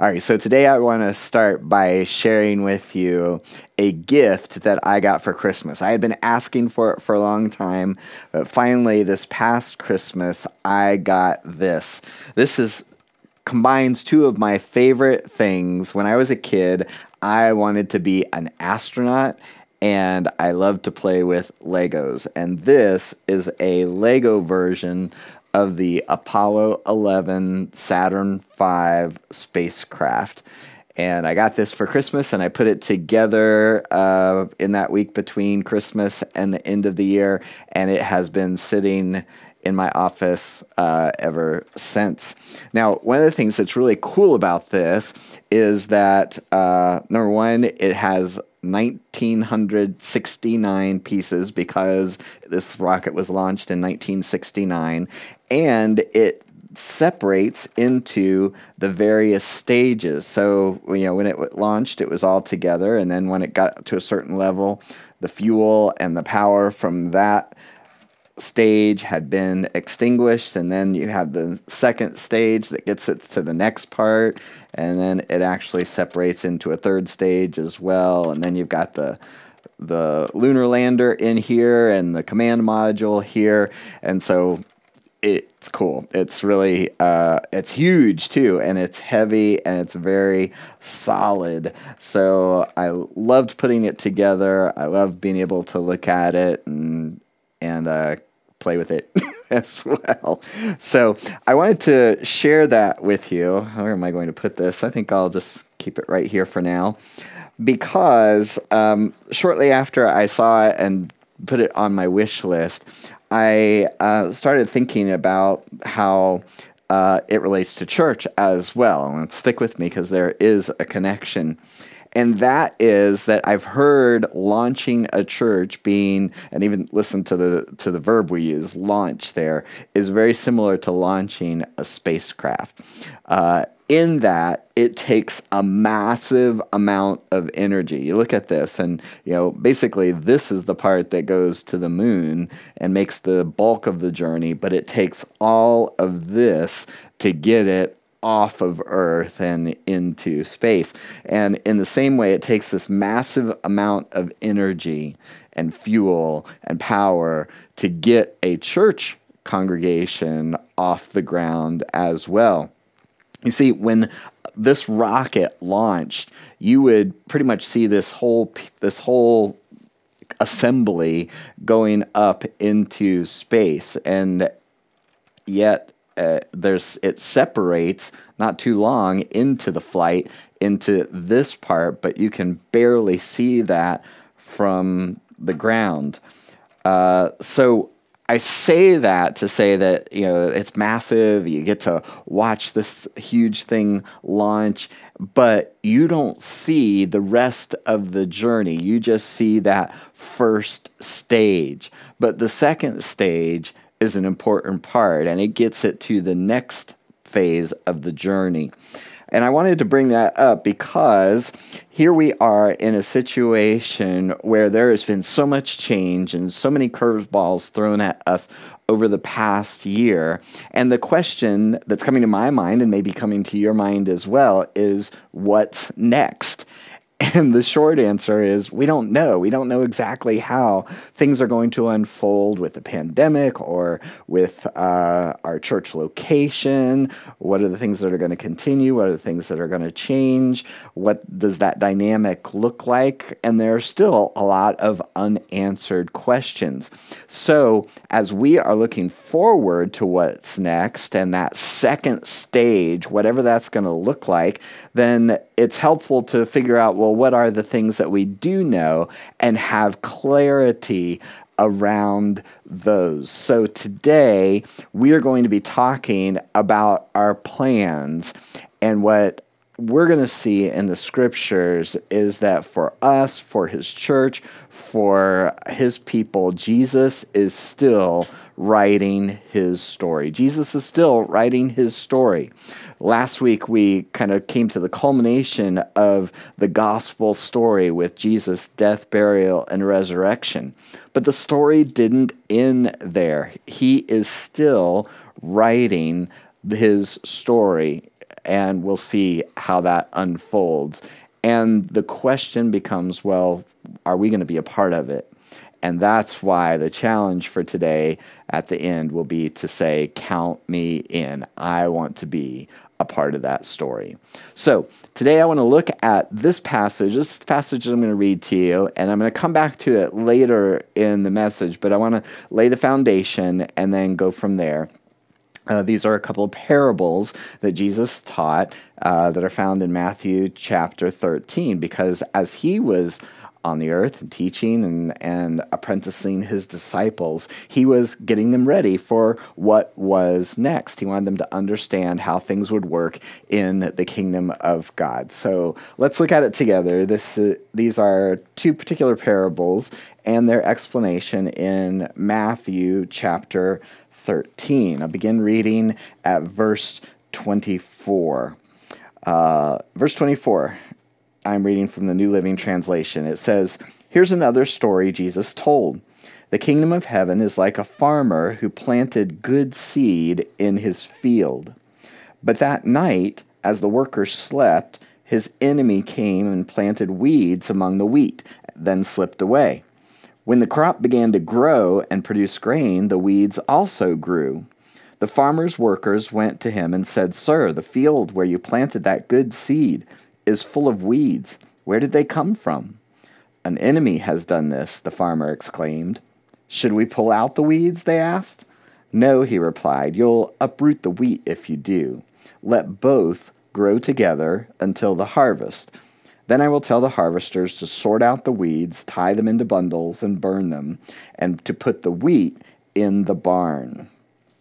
All right, so today I want to start by sharing with you a gift that I got for Christmas. I had been asking for it for a long time, but finally this past Christmas I got this. This is combines two of my favorite things. When I was a kid, I wanted to be an astronaut and I love to play with Legos. And this is a Lego version of the Apollo 11 Saturn V spacecraft. And I got this for Christmas and I put it together uh, in that week between Christmas and the end of the year. And it has been sitting in my office uh, ever since. Now, one of the things that's really cool about this is that uh, number one, it has 1969 pieces because this rocket was launched in 1969, and it separates into the various stages. So, you know, when it launched, it was all together, and then when it got to a certain level, the fuel and the power from that stage had been extinguished, and then you have the second stage that gets it to the next part, and then it actually separates into a third stage as well, and then you've got the the lunar lander in here and the command module here, and so it's cool. It's really uh, it's huge too, and it's heavy and it's very solid. So I loved putting it together. I love being able to look at it and and uh, play with it as well. So I wanted to share that with you. Where am I going to put this? I think I'll just keep it right here for now. Because um, shortly after I saw it and put it on my wish list, I uh, started thinking about how uh, it relates to church as well. And stick with me because there is a connection and that is that I've heard launching a church being, and even listen to the to the verb we use, launch. There is very similar to launching a spacecraft. Uh, in that it takes a massive amount of energy. You look at this, and you know, basically, this is the part that goes to the moon and makes the bulk of the journey, but it takes all of this to get it off of Earth and into space. And in the same way, it takes this massive amount of energy and fuel and power to get a church congregation off the ground as well. You see, when this rocket launched, you would pretty much see this whole this whole assembly going up into space, and yet uh, there's it separates not too long into the flight into this part, but you can barely see that from the ground. Uh, so I say that to say that you know it's massive. You get to watch this huge thing launch, but you don't see the rest of the journey. You just see that first stage. But the second stage is an important part and it gets it to the next phase of the journey. And I wanted to bring that up because here we are in a situation where there has been so much change and so many curveballs thrown at us over the past year. And the question that's coming to my mind and maybe coming to your mind as well is what's next? And the short answer is we don't know. We don't know exactly how things are going to unfold with the pandemic or with uh, our church location. What are the things that are going to continue? What are the things that are going to change? What does that dynamic look like? And there are still a lot of unanswered questions. So, as we are looking forward to what's next and that second stage, whatever that's going to look like, then it's helpful to figure out well, what are the things that we do know and have clarity around those. So today we are going to be talking about our plans and what we're going to see in the scriptures is that for us, for his church, for his people, Jesus is still writing his story. Jesus is still writing his story. Last week, we kind of came to the culmination of the gospel story with Jesus' death, burial, and resurrection. But the story didn't end there. He is still writing his story and we'll see how that unfolds. And the question becomes well, are we going to be a part of it? And that's why the challenge for today at the end will be to say, Count me in. I want to be a part of that story. So today I want to look at this passage. This passage I'm going to read to you, and I'm going to come back to it later in the message, but I want to lay the foundation and then go from there. Uh, these are a couple of parables that Jesus taught uh, that are found in Matthew chapter 13, because as he was on the earth and teaching and, and apprenticing his disciples, he was getting them ready for what was next. He wanted them to understand how things would work in the kingdom of God. So let's look at it together. This, uh, these are two particular parables and their explanation in Matthew chapter 13. I'll begin reading at verse 24. Uh, verse 24, I'm reading from the New Living Translation. It says, Here's another story Jesus told. The kingdom of heaven is like a farmer who planted good seed in his field. But that night, as the workers slept, his enemy came and planted weeds among the wheat, then slipped away. When the crop began to grow and produce grain, the weeds also grew. The farmer's workers went to him and said, Sir, the field where you planted that good seed is full of weeds. Where did they come from? An enemy has done this, the farmer exclaimed. Should we pull out the weeds? they asked. No, he replied. You'll uproot the wheat if you do. Let both grow together until the harvest. Then I will tell the harvesters to sort out the weeds, tie them into bundles, and burn them, and to put the wheat in the barn.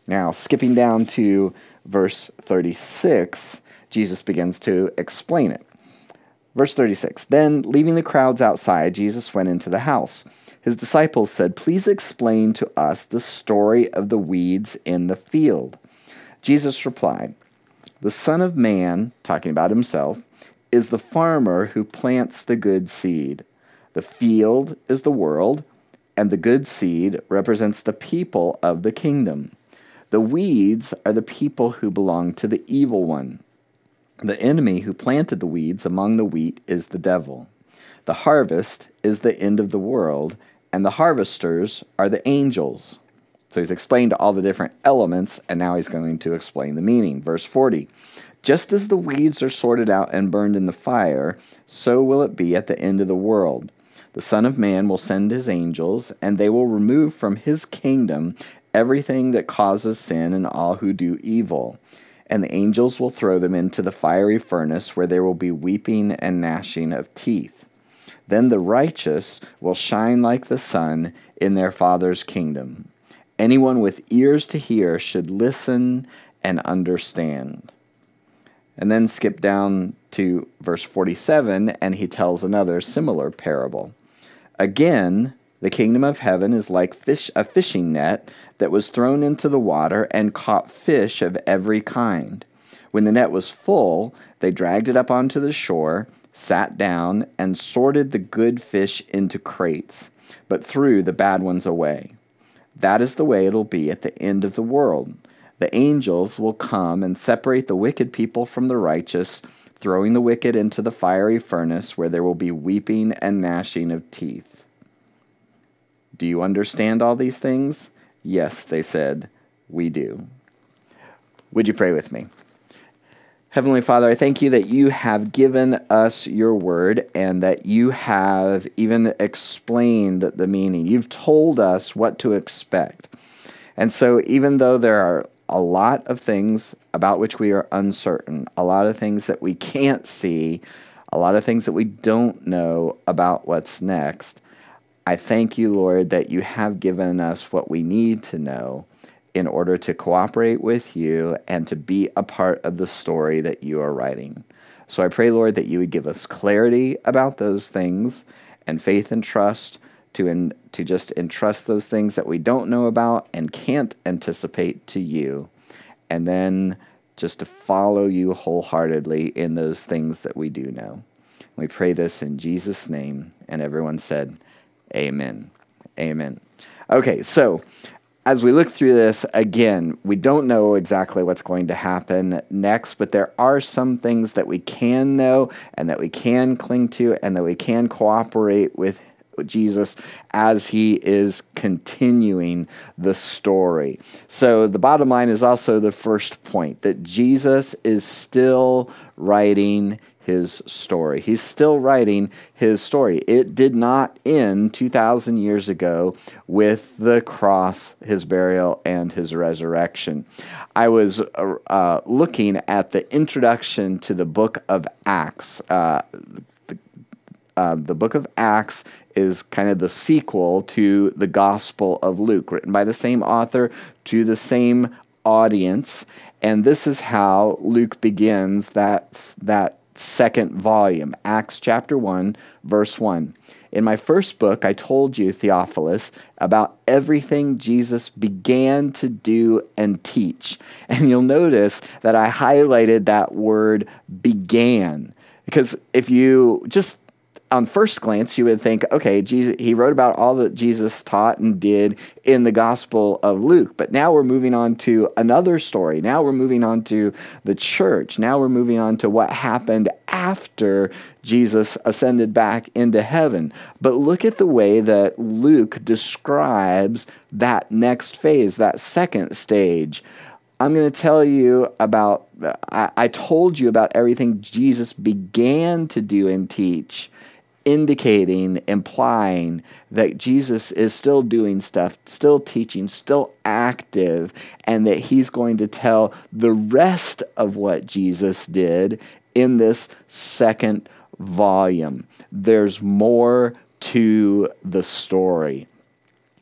Now, skipping down to verse 36, Jesus begins to explain it. Verse 36 Then, leaving the crowds outside, Jesus went into the house. His disciples said, Please explain to us the story of the weeds in the field. Jesus replied, The Son of Man, talking about himself, is the farmer who plants the good seed. The field is the world, and the good seed represents the people of the kingdom. The weeds are the people who belong to the evil one. The enemy who planted the weeds among the wheat is the devil. The harvest is the end of the world, and the harvesters are the angels. So he's explained all the different elements, and now he's going to explain the meaning. Verse 40 just as the weeds are sorted out and burned in the fire, so will it be at the end of the world. The Son of Man will send his angels, and they will remove from his kingdom everything that causes sin and all who do evil. And the angels will throw them into the fiery furnace, where there will be weeping and gnashing of teeth. Then the righteous will shine like the sun in their Father's kingdom. Anyone with ears to hear should listen and understand and then skip down to verse 47, and he tells another similar parable. Again, the kingdom of heaven is like fish, a fishing net that was thrown into the water and caught fish of every kind. When the net was full, they dragged it up onto the shore, sat down, and sorted the good fish into crates, but threw the bad ones away. That is the way it'll be at the end of the world the angels will come and separate the wicked people from the righteous, throwing the wicked into the fiery furnace where there will be weeping and gnashing of teeth. Do you understand all these things? Yes, they said, we do. Would you pray with me? Heavenly Father, I thank you that you have given us your word and that you have even explained the meaning. You've told us what to expect. And so, even though there are a lot of things about which we are uncertain, a lot of things that we can't see, a lot of things that we don't know about what's next. I thank you, Lord, that you have given us what we need to know in order to cooperate with you and to be a part of the story that you are writing. So I pray, Lord, that you would give us clarity about those things and faith and trust to, to just entrust those things that we don't know about and can't anticipate to you, and then just to follow you wholeheartedly in those things that we do know. We pray this in Jesus' name, and everyone said, Amen. Amen. Okay, so as we look through this again, we don't know exactly what's going to happen next, but there are some things that we can know and that we can cling to and that we can cooperate with Jesus as he is continuing the story. So, the bottom line is also the first point that Jesus is still writing his story. He's still writing his story. It did not end 2,000 years ago with the cross, his burial, and his resurrection. I was uh, uh, looking at the introduction to the book of Acts. Uh, the, uh, the book of Acts is kind of the sequel to the Gospel of Luke, written by the same author to the same audience. And this is how Luke begins that, that second volume, Acts chapter 1, verse 1. In my first book, I told you, Theophilus, about everything Jesus began to do and teach. And you'll notice that I highlighted that word began. Because if you just on first glance, you would think, okay, Jesus, he wrote about all that Jesus taught and did in the Gospel of Luke. But now we're moving on to another story. Now we're moving on to the church. Now we're moving on to what happened after Jesus ascended back into heaven. But look at the way that Luke describes that next phase, that second stage. I'm going to tell you about, I, I told you about everything Jesus began to do and teach indicating, implying that Jesus is still doing stuff, still teaching, still active, and that he's going to tell the rest of what Jesus did in this second volume. There's more to the story.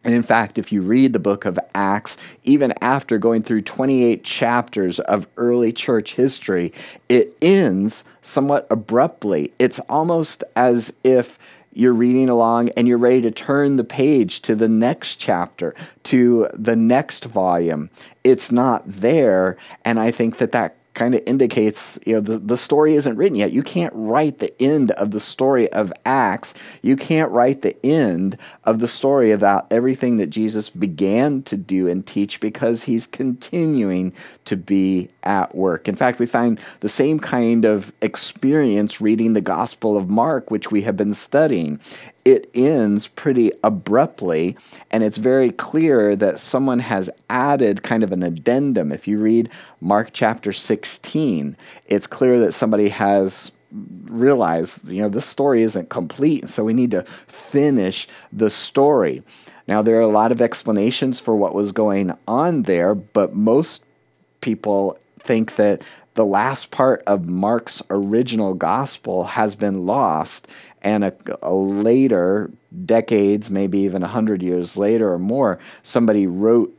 And in fact, if you read the book of Acts, even after going through 28 chapters of early church history, it ends somewhat abruptly. It's almost as if you're reading along and you're ready to turn the page to the next chapter, to the next volume. It's not there. And I think that that kind of indicates, you know, the, the story isn't written yet. You can't write the end of the story of Acts. You can't write the end of the story about everything that Jesus began to do and teach because he's continuing to be at work. In fact, we find the same kind of experience reading the Gospel of Mark, which we have been studying it ends pretty abruptly, and it's very clear that someone has added kind of an addendum. If you read Mark chapter 16, it's clear that somebody has realized, you know, this story isn't complete, so we need to finish the story. Now, there are a lot of explanations for what was going on there, but most people think that the last part of Mark's original gospel has been lost and a, a later, decades, maybe even a hundred years later or more, somebody wrote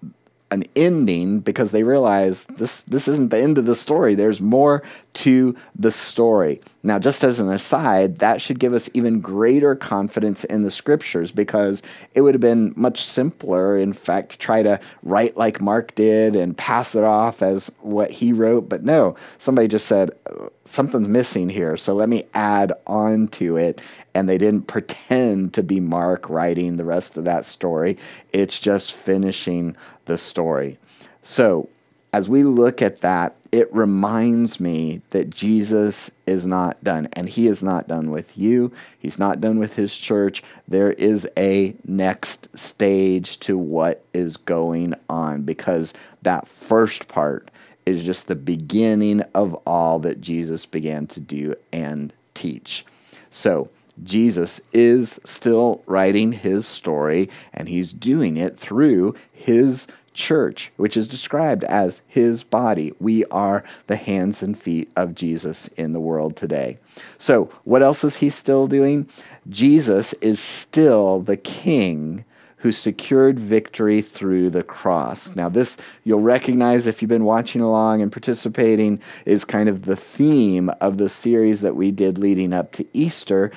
an ending because they realize this this isn't the end of the story. There's more to the story. Now, just as an aside, that should give us even greater confidence in the scriptures because it would have been much simpler, in fact, to try to write like Mark did and pass it off as what he wrote. But no, somebody just said, uh, something's missing here, so let me add on to it. And they didn't pretend to be Mark writing the rest of that story, it's just finishing the story. So, as we look at that, it reminds me that Jesus is not done. And he is not done with you, he's not done with his church. There is a next stage to what is going on because that first part is just the beginning of all that Jesus began to do and teach. So, Jesus is still writing his story, and he's doing it through his church, which is described as his body. We are the hands and feet of Jesus in the world today. So, what else is he still doing? Jesus is still the king who secured victory through the cross. Now, this you'll recognize if you've been watching along and participating, is kind of the theme of the series that we did leading up to Easter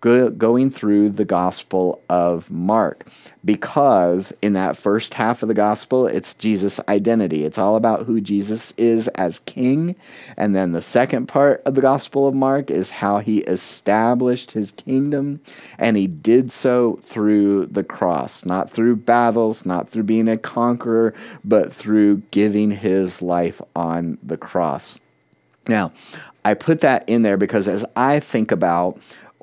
go, going through the Gospel of Mark because in that first half of the Gospel, it's Jesus' identity. It's all about who Jesus is as King. And then the second part of the Gospel of Mark is how he established his kingdom. And he did so through the cross, not through battles, not through being a conqueror, but through giving his life on the cross. Now, I put that in there because as I think about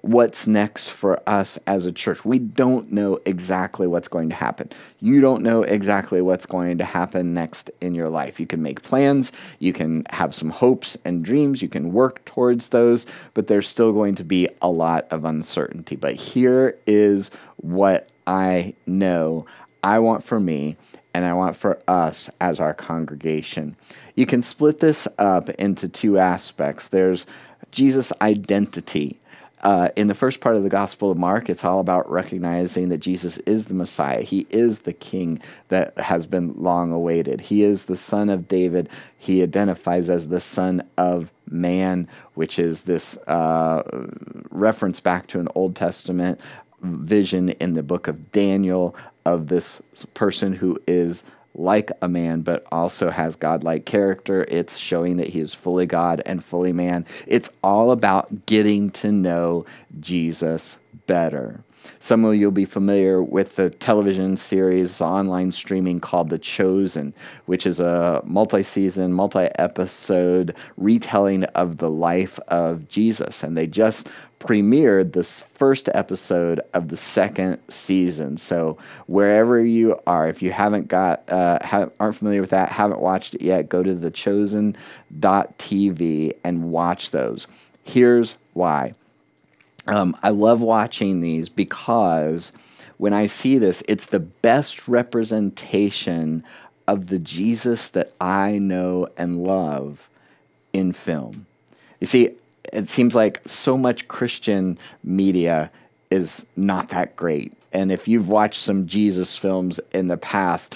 what's next for us as a church. We don't know exactly what's going to happen. You don't know exactly what's going to happen next in your life. You can make plans, you can have some hopes and dreams, you can work towards those, but there's still going to be a lot of uncertainty. But here is what I know I want for me and I want for us as our congregation. You can split this up into two aspects. There's Jesus' identity uh, in the first part of the Gospel of Mark, it's all about recognizing that Jesus is the Messiah. He is the King that has been long awaited. He is the Son of David. He identifies as the Son of Man, which is this uh, reference back to an Old Testament vision in the book of Daniel of this person who is like a man, but also has godlike character. It's showing that he is fully God and fully man. It's all about getting to know Jesus better. Some of you will be familiar with the television series online streaming called The Chosen, which is a multi season, multi episode retelling of the life of Jesus. And they just premiered this first episode of the second season. So wherever you are, if you haven't got uh, aren't familiar with that, haven't watched it yet, go to thechosen.tv and watch those. Here's why. Um, I love watching these because when I see this, it's the best representation of the Jesus that I know and love in film. You see, it seems like so much Christian media is not that great. And if you've watched some Jesus films in the past,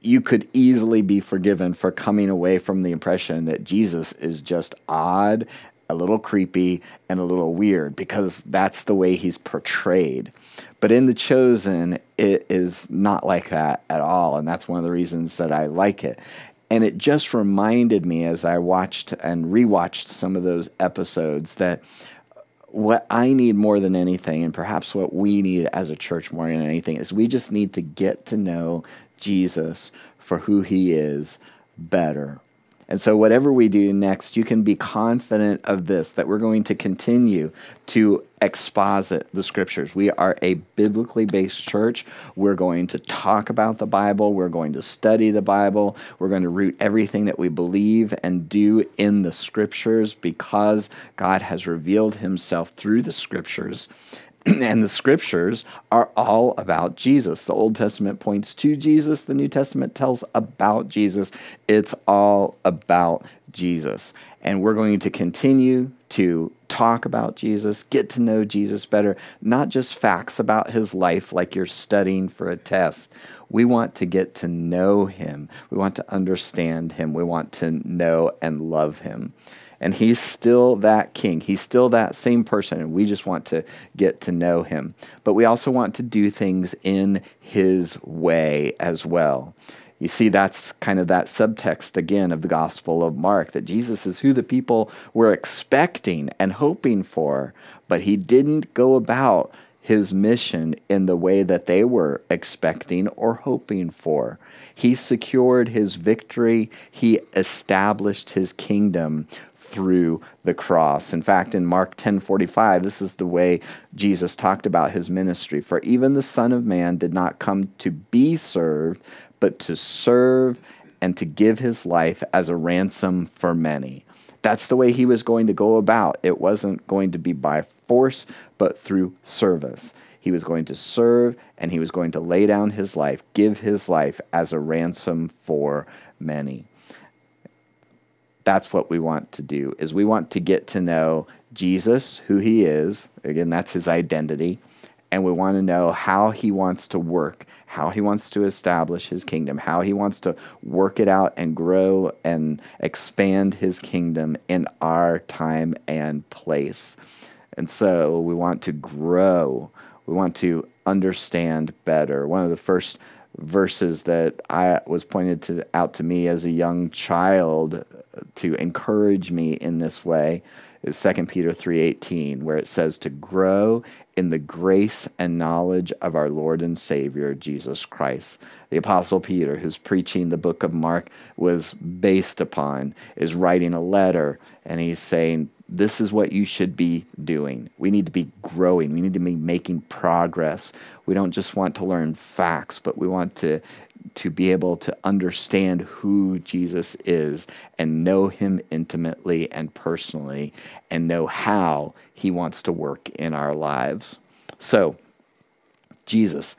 you could easily be forgiven for coming away from the impression that Jesus is just odd, a little creepy, and a little weird because that's the way he's portrayed. But in The Chosen, it is not like that at all. And that's one of the reasons that I like it. And it just reminded me as I watched and rewatched some of those episodes that what I need more than anything, and perhaps what we need as a church more than anything, is we just need to get to know Jesus for who he is better. And so, whatever we do next, you can be confident of this that we're going to continue to exposit the scriptures. We are a biblically based church. We're going to talk about the Bible. We're going to study the Bible. We're going to root everything that we believe and do in the scriptures because God has revealed himself through the scriptures. and the scriptures are all about Jesus. The Old Testament points to Jesus, the New Testament tells about Jesus. It's all about Jesus. And we're going to continue to talk about Jesus, get to know Jesus better, not just facts about his life like you're studying for a test. We want to get to know him. We want to understand him. We want to know and love him and he's still that king. He's still that same person, and we just want to get to know him. But we also want to do things in his way as well. You see, that's kind of that subtext again of the Gospel of Mark that Jesus is who the people were expecting and hoping for, but he didn't go about his mission in the way that they were expecting or hoping for. He secured his victory, he established his kingdom through the cross. In fact, in Mark 10:45, this is the way Jesus talked about his ministry. For even the Son of Man did not come to be served, but to serve and to give his life as a ransom for many. That's the way he was going to go about. It wasn't going to be by force, but through service. He was going to serve and he was going to lay down his life, give his life as a ransom for many that's what we want to do is we want to get to know Jesus, who he is. Again, that's his identity. And we want to know how he wants to work, how he wants to establish his kingdom, how he wants to work it out and grow and expand his kingdom in our time and place. And so we want to grow. We want to understand better. One of the first verses that I was pointed to out to me as a young child to encourage me in this way is 2 Peter 3:18 where it says to grow in the grace and knowledge of our Lord and Savior Jesus Christ. The apostle Peter who's preaching the book of Mark was based upon is writing a letter and he's saying this is what you should be doing. We need to be growing. We need to be making progress. We don't just want to learn facts, but we want to to be able to understand who Jesus is and know him intimately and personally and know how he wants to work in our lives. So, Jesus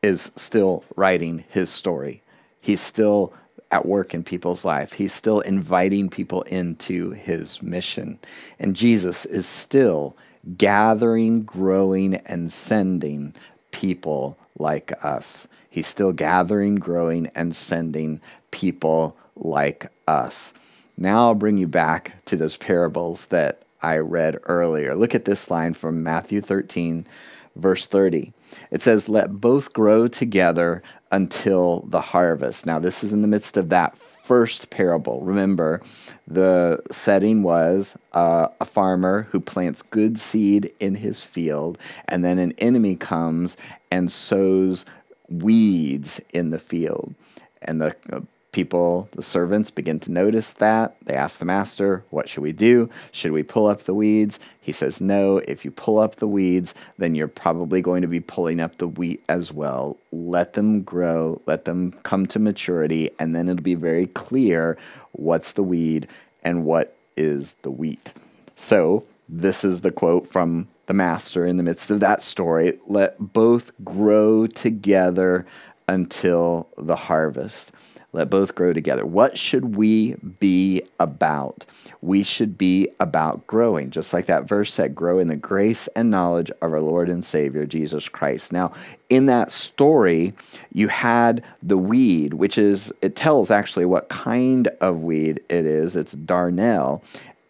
is still writing his story. He's still at work in people's life. He's still inviting people into his mission. And Jesus is still gathering, growing, and sending people like us. He's still gathering, growing, and sending people like us. Now I'll bring you back to those parables that I read earlier. Look at this line from Matthew 13, verse 30. It says, Let both grow together until the harvest. Now, this is in the midst of that first parable. Remember, the setting was uh, a farmer who plants good seed in his field, and then an enemy comes and sows weeds in the field. And the uh, people, the servants, begin to notice that. They ask the master, What should we do? Should we pull up the weeds? He says, No, if you pull up the weeds, then you're probably going to be pulling up the wheat as well. Let them grow, let them come to maturity, and then it'll be very clear what's the weed and what is the wheat. So, this is the quote from the master in the midst of that story let both grow together until the harvest. Let both grow together. What should we be about? We should be about growing, just like that verse said grow in the grace and knowledge of our Lord and Savior, Jesus Christ. Now, in that story, you had the weed, which is, it tells actually what kind of weed it is. It's darnel.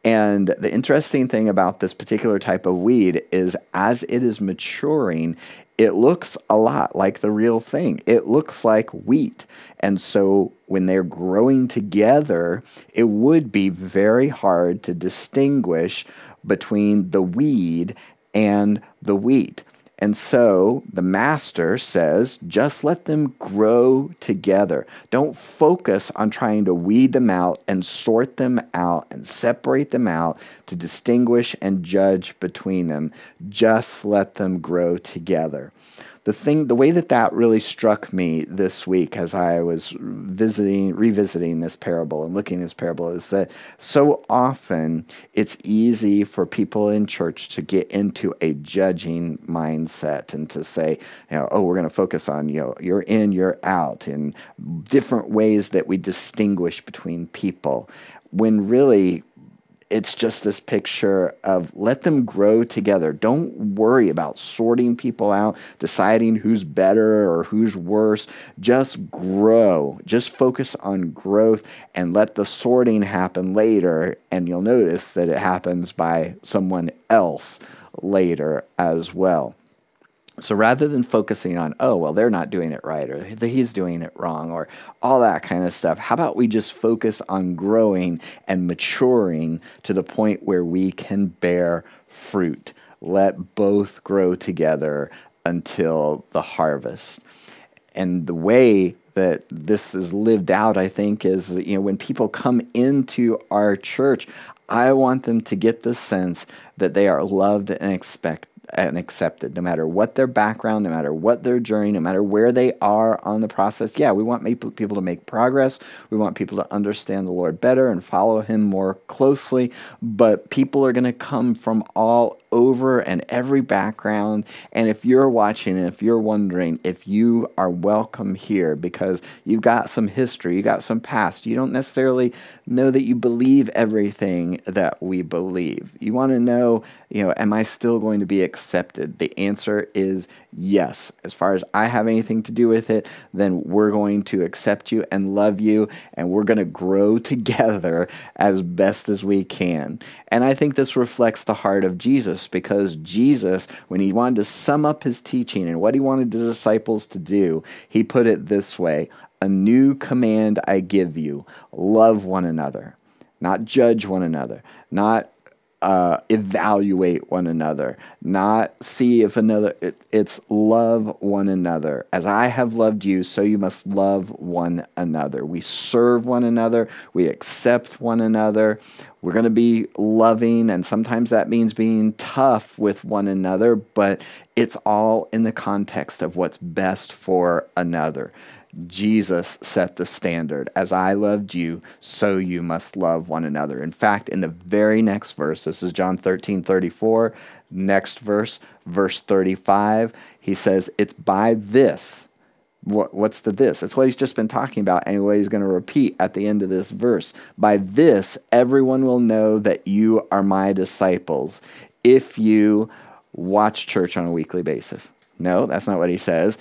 And the interesting thing about this particular type of weed is as it is maturing, it looks a lot like the real thing. It looks like wheat. And so when they're growing together, it would be very hard to distinguish between the weed and the wheat. And so the master says, just let them grow together. Don't focus on trying to weed them out and sort them out and separate them out to distinguish and judge between them. Just let them grow together the thing, the way that that really struck me this week as I was visiting, revisiting this parable and looking at this parable is that so often it's easy for people in church to get into a judging mindset and to say, you know, oh, we're going to focus on, you know, you're in, you're out, in different ways that we distinguish between people. When really it's just this picture of let them grow together. Don't worry about sorting people out, deciding who's better or who's worse. Just grow. Just focus on growth and let the sorting happen later. And you'll notice that it happens by someone else later as well. So rather than focusing on, oh, well, they're not doing it right or he's doing it wrong or all that kind of stuff, how about we just focus on growing and maturing to the point where we can bear fruit? Let both grow together until the harvest. And the way that this is lived out, I think, is you know when people come into our church, I want them to get the sense that they are loved and expect and accepted, no matter what their background, no matter what their journey, no matter where they are on the process. Yeah, we want people to make progress. We want people to understand the Lord better and follow Him more closely. But people are going to come from all over and every background. And if you're watching and if you're wondering if you are welcome here because you've got some history, you got some past, you don't necessarily know that you believe everything that we believe. You want to know, you know, am I still going to be accepted? The answer is yes. As far as I have anything to do with it, then we're going to accept you and love you, and we're going to grow together as best as we can. And I think this reflects the heart of Jesus because Jesus, when he wanted to sum up his teaching and what he wanted his disciples to do, he put it this way A new command I give you love one another, not judge one another, not uh, evaluate one another, not see if another, it, it's love one another. As I have loved you, so you must love one another. We serve one another, we accept one another. We're going to be loving, and sometimes that means being tough with one another, but it's all in the context of what's best for another. Jesus set the standard. As I loved you, so you must love one another. In fact, in the very next verse, this is John 13 34, next verse, verse 35, he says, It's by this. What, what's the this? That's what he's just been talking about, and what he's going to repeat at the end of this verse. By this, everyone will know that you are my disciples if you watch church on a weekly basis. No, that's not what he says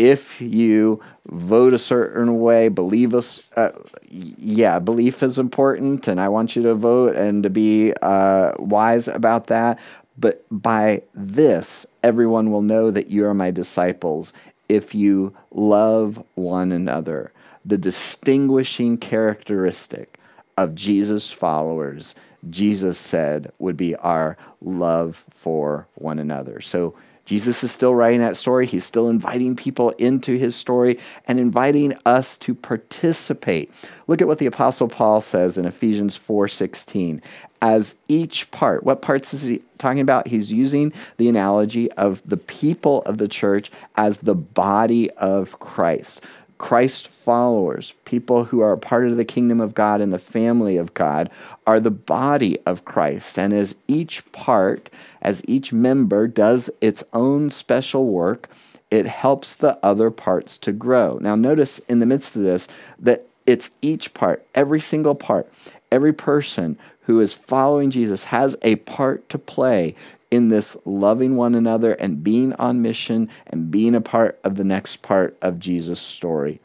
if you vote a certain way, believe us, uh, yeah, belief is important, and I want you to vote and to be uh, wise about that. But by this, everyone will know that you are my disciples if you love one another. The distinguishing characteristic of Jesus' followers, Jesus said, would be our love for one another. So, Jesus is still writing that story. He's still inviting people into his story and inviting us to participate. Look at what the apostle Paul says in Ephesians 4:16. As each part, what parts is he talking about? He's using the analogy of the people of the church as the body of Christ. Christ followers, people who are a part of the kingdom of God and the family of God, are the body of Christ. And as each part, as each member does its own special work, it helps the other parts to grow. Now, notice in the midst of this that it's each part, every single part, every person who is following Jesus has a part to play in this loving one another and being on mission and being a part of the next part of Jesus' story.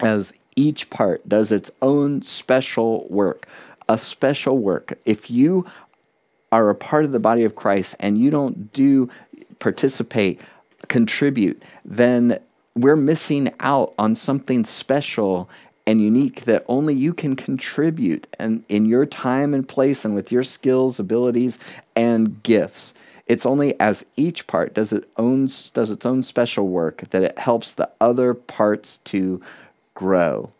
As each part does its own special work, a special work. If you are a part of the body of Christ and you don't do participate, contribute, then we're missing out on something special and unique that only you can contribute and in your time and place and with your skills, abilities, and gifts. It's only as each part does it owns does its own special work that it helps the other parts to grow.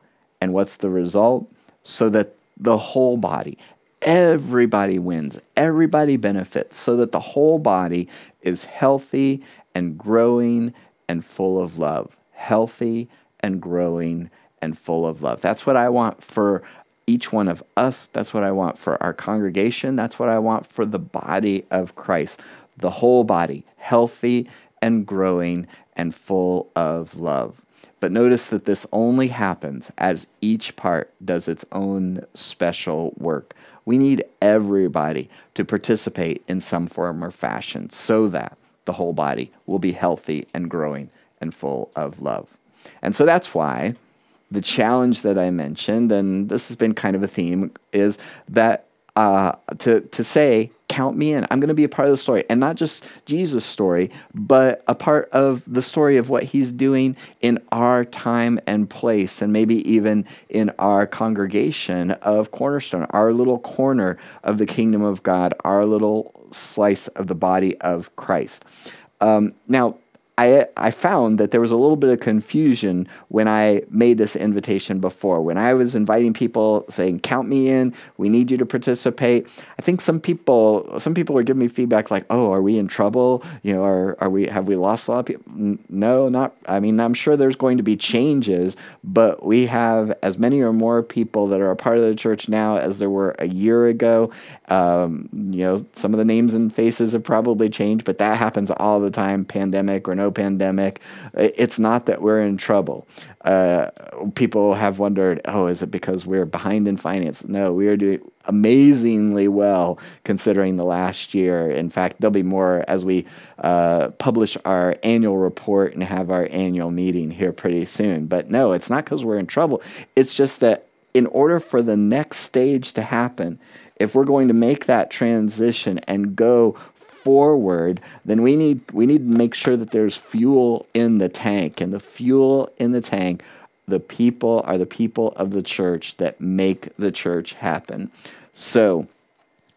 And what's the result? So that the whole body, everybody wins, everybody benefits, so that the whole body is healthy and growing and full of love. Healthy and growing and full of love. That's what I want for each one of us. That's what I want for our congregation. That's what I want for the body of Christ. The whole body, healthy and growing and full of love. But notice that this only happens as each part does its own special work. We need everybody to participate in some form or fashion so that the whole body will be healthy and growing and full of love. And so that's why the challenge that I mentioned, and this has been kind of a theme, is that uh, to to say, count me in. I'm going to be a part of the story, and not just Jesus' story, but a part of the story of what He's doing in our time and place, and maybe even in our congregation of Cornerstone, our little corner of the kingdom of God, our little slice of the body of Christ. Um, now, I, I found that there was a little bit of confusion when I made this invitation before. When I was inviting people saying, count me in, we need you to participate. I think some people some people were giving me feedback like, oh, are we in trouble? You know, are, are we have we lost a lot of people? No, not I mean, I'm sure there's going to be changes, but we have as many or more people that are a part of the church now as there were a year ago. Um, you know, some of the names and faces have probably changed, but that happens all the time, pandemic or no no pandemic. It's not that we're in trouble. Uh, people have wondered, oh, is it because we're behind in finance? No, we are doing amazingly well considering the last year. In fact, there'll be more as we uh, publish our annual report and have our annual meeting here pretty soon. But no, it's not because we're in trouble. It's just that in order for the next stage to happen, if we're going to make that transition and go forward, then we need we need to make sure that there's fuel in the tank, and the fuel in the tank, the people are the people of the church that make the church happen. So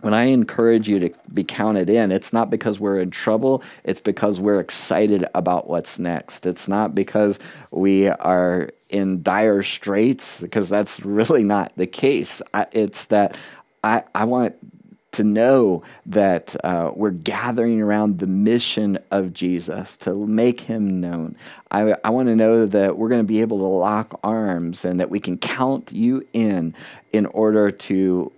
when I encourage you to be counted in, it's not because we're in trouble, it's because we're excited about what's next. It's not because we are in dire straits, because that's really not the case. It's that I, I want to know that uh, we're gathering around the mission of Jesus to make him known. I, I want to know that we're going to be able to lock arms and that we can count you in in order to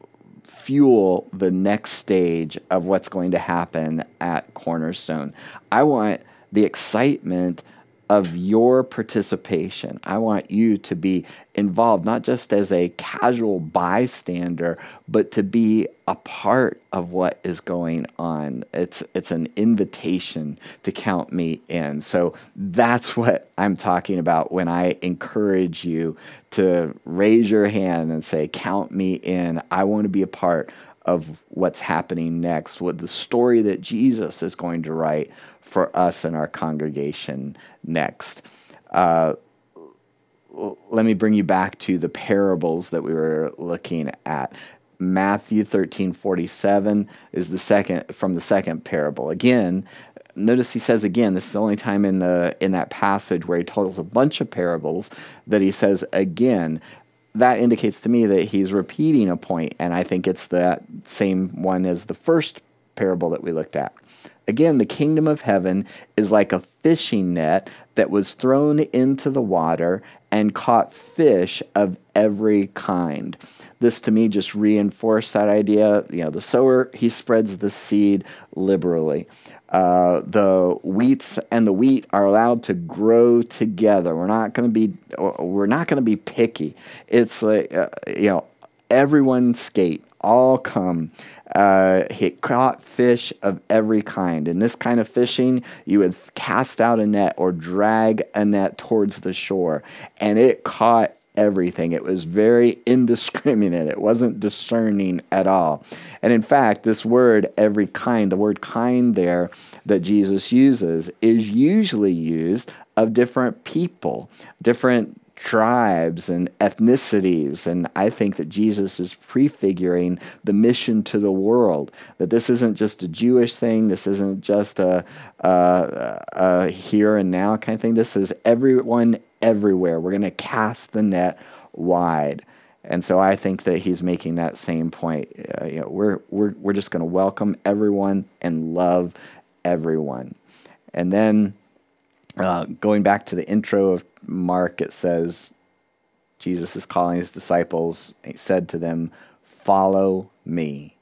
fuel the next stage of what's going to happen at Cornerstone. I want the excitement of your participation. I want you to be involved, not just as a casual bystander, but to be a part of what is going on. It's, it's an invitation to count me in. So that's what I'm talking about when I encourage you to raise your hand and say, Count me in. I want to be a part of what's happening next, what the story that Jesus is going to write for us and our congregation next. Uh, let me bring you back to the parables that we were looking at. Matthew 13 47 is the second from the second parable. Again, notice he says again, this is the only time in the in that passage where he tells a bunch of parables that he says again. That indicates to me that he's repeating a point, and I think it's that same one as the first parable that we looked at. Again, the kingdom of heaven is like a fishing net that was thrown into the water and caught fish of every kind. This to me just reinforced that idea. You know, the sower, he spreads the seed liberally. Uh, the wheats and the wheat are allowed to grow together. We're not going to be we're not going to be picky. It's like uh, you know everyone skate, all come uh, he caught fish of every kind. In this kind of fishing, you would cast out a net or drag a net towards the shore, and it caught everything. It was very indiscriminate. It wasn't discerning at all. And in fact, this word, every kind, the word kind there that Jesus uses, is usually used of different people, different tribes and ethnicities. And I think that Jesus is prefiguring the mission to the world. That this isn't just a Jewish thing, this isn't just a, a, a here and now kind of thing. This is everyone everywhere. We're going to cast the net wide. And so I think that he's making that same point. Uh, you know, we're, we're, we're just going to welcome everyone and love everyone. And then uh, going back to the intro of Mark, it says Jesus is calling his disciples. He said to them, Follow me,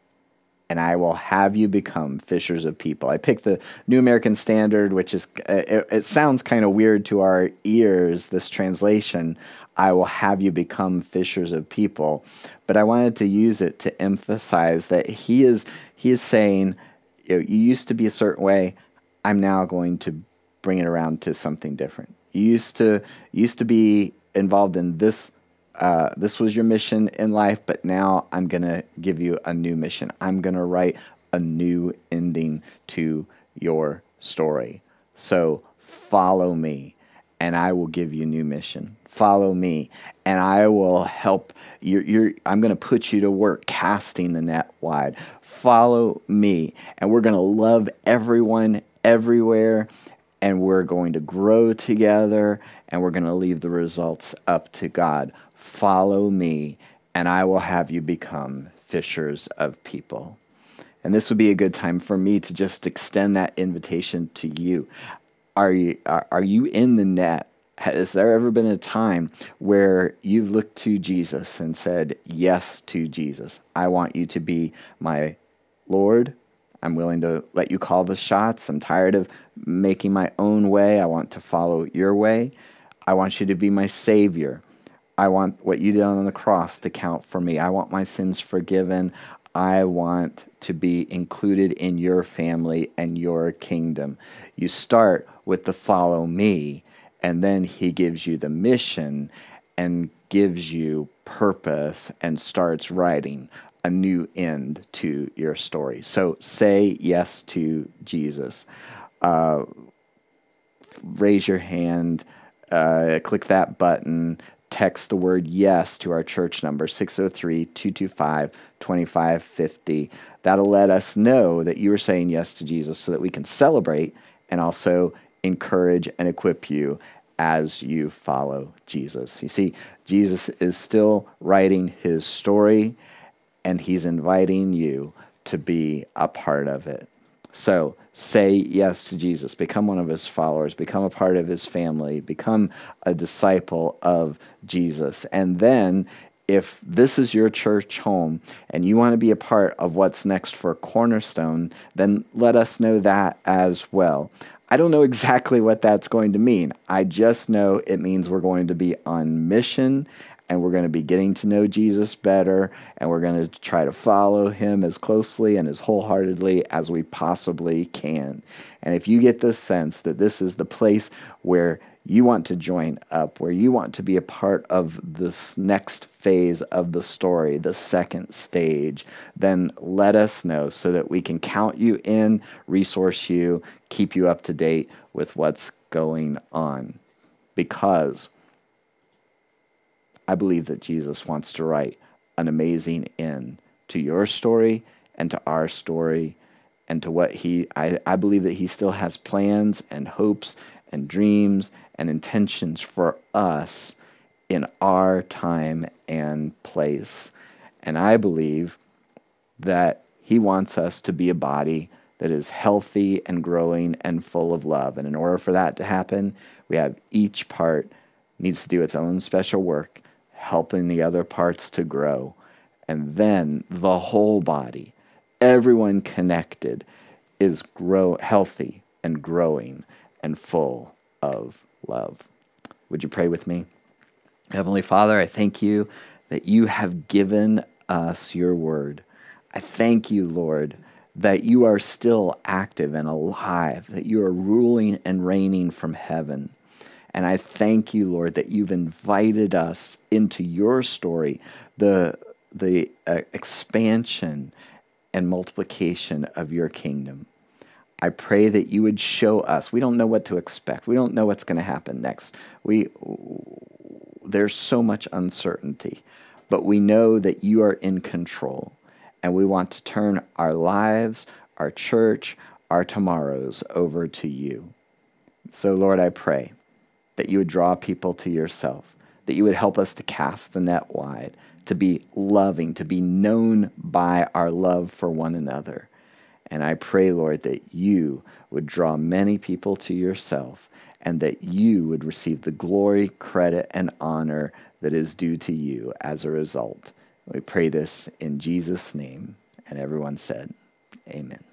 and I will have you become fishers of people. I picked the New American Standard, which is, it, it sounds kind of weird to our ears, this translation. I will have you become fishers of people. But I wanted to use it to emphasize that he is, he is saying, you, know, you used to be a certain way. I'm now going to bring it around to something different. You used to used to be involved in this. Uh, this was your mission in life, but now I'm gonna give you a new mission. I'm gonna write a new ending to your story. So follow me, and I will give you a new mission. Follow me, and I will help. You're, you're, I'm going to put you to work casting the net wide. Follow me, and we're going to love everyone everywhere and we're going to grow together and we're going to leave the results up to God. Follow me, and I will have you become fishers of people. And this would be a good time for me to just extend that invitation to you. Are you, are, are you in the net? Has there ever been a time where you've looked to Jesus and said yes to Jesus? I want you to be my Lord. I'm willing to let you call the shots. I'm tired of making my own way. I want to follow your way. I want you to be my Savior. I want what you did on the cross to count for me. I want my sins forgiven. I want to be included in your family and your kingdom. You start with the follow me, and then he gives you the mission and gives you purpose and starts writing a new end to your story. So say yes to Jesus. Uh, raise your hand, uh, click that button, text the word yes to our church number 603 225 2550. That'll let us know that you are saying yes to Jesus so that we can celebrate and also encourage and equip you as you follow Jesus. You see, Jesus is still writing his story and he's inviting you to be a part of it. So say yes to Jesus, become one of his followers, become a part of his family, become a disciple of Jesus. And then, if this is your church home and you want to be a part of what's next for Cornerstone, then let us know that as well. I don't know exactly what that's going to mean. I just know it means we're going to be on mission and we're going to be getting to know Jesus better, and we're going to try to follow him as closely and as wholeheartedly as we possibly can. And if you get the sense that this is the place where you want to join up, where you want to be a part of this next phase of the story, the second stage, then let us know so that we can count you in, resource you, keep you up to date with what's going on. Because I believe that Jesus wants to write an amazing end to your story and to our story and to what he I, I believe that he still has plans and hopes and dreams and intentions for us in our time and place. And I believe that he wants us to be a body that is healthy and growing and full of love. And in order for that to happen, we have each part needs to do its own special work helping the other parts to grow. And then the whole body, everyone connected, is grow healthy and growing and full of love. Would you pray with me? Heavenly Father, I thank you that you have given us your word. I thank you, Lord, that you are still active and alive, that you are ruling and reigning from heaven. And I thank you, Lord, that you've invited us into your story, the, the uh, expansion and multiplication of your kingdom. I pray that you would show us. We don't know what to expect. We don't know what's going to happen next. We there's so much uncertainty, but we know that you are in control, and we want to turn our lives, our church, our tomorrows over to you. So Lord, I pray that you would draw people to yourself, that you would help us to cast the net wide, to be loving, to be known by our love for one another. And I pray, Lord, that you would draw many people to yourself and that you would receive the glory, credit, and honor that is due to you as a result. We pray this in Jesus' name. And everyone said, Amen.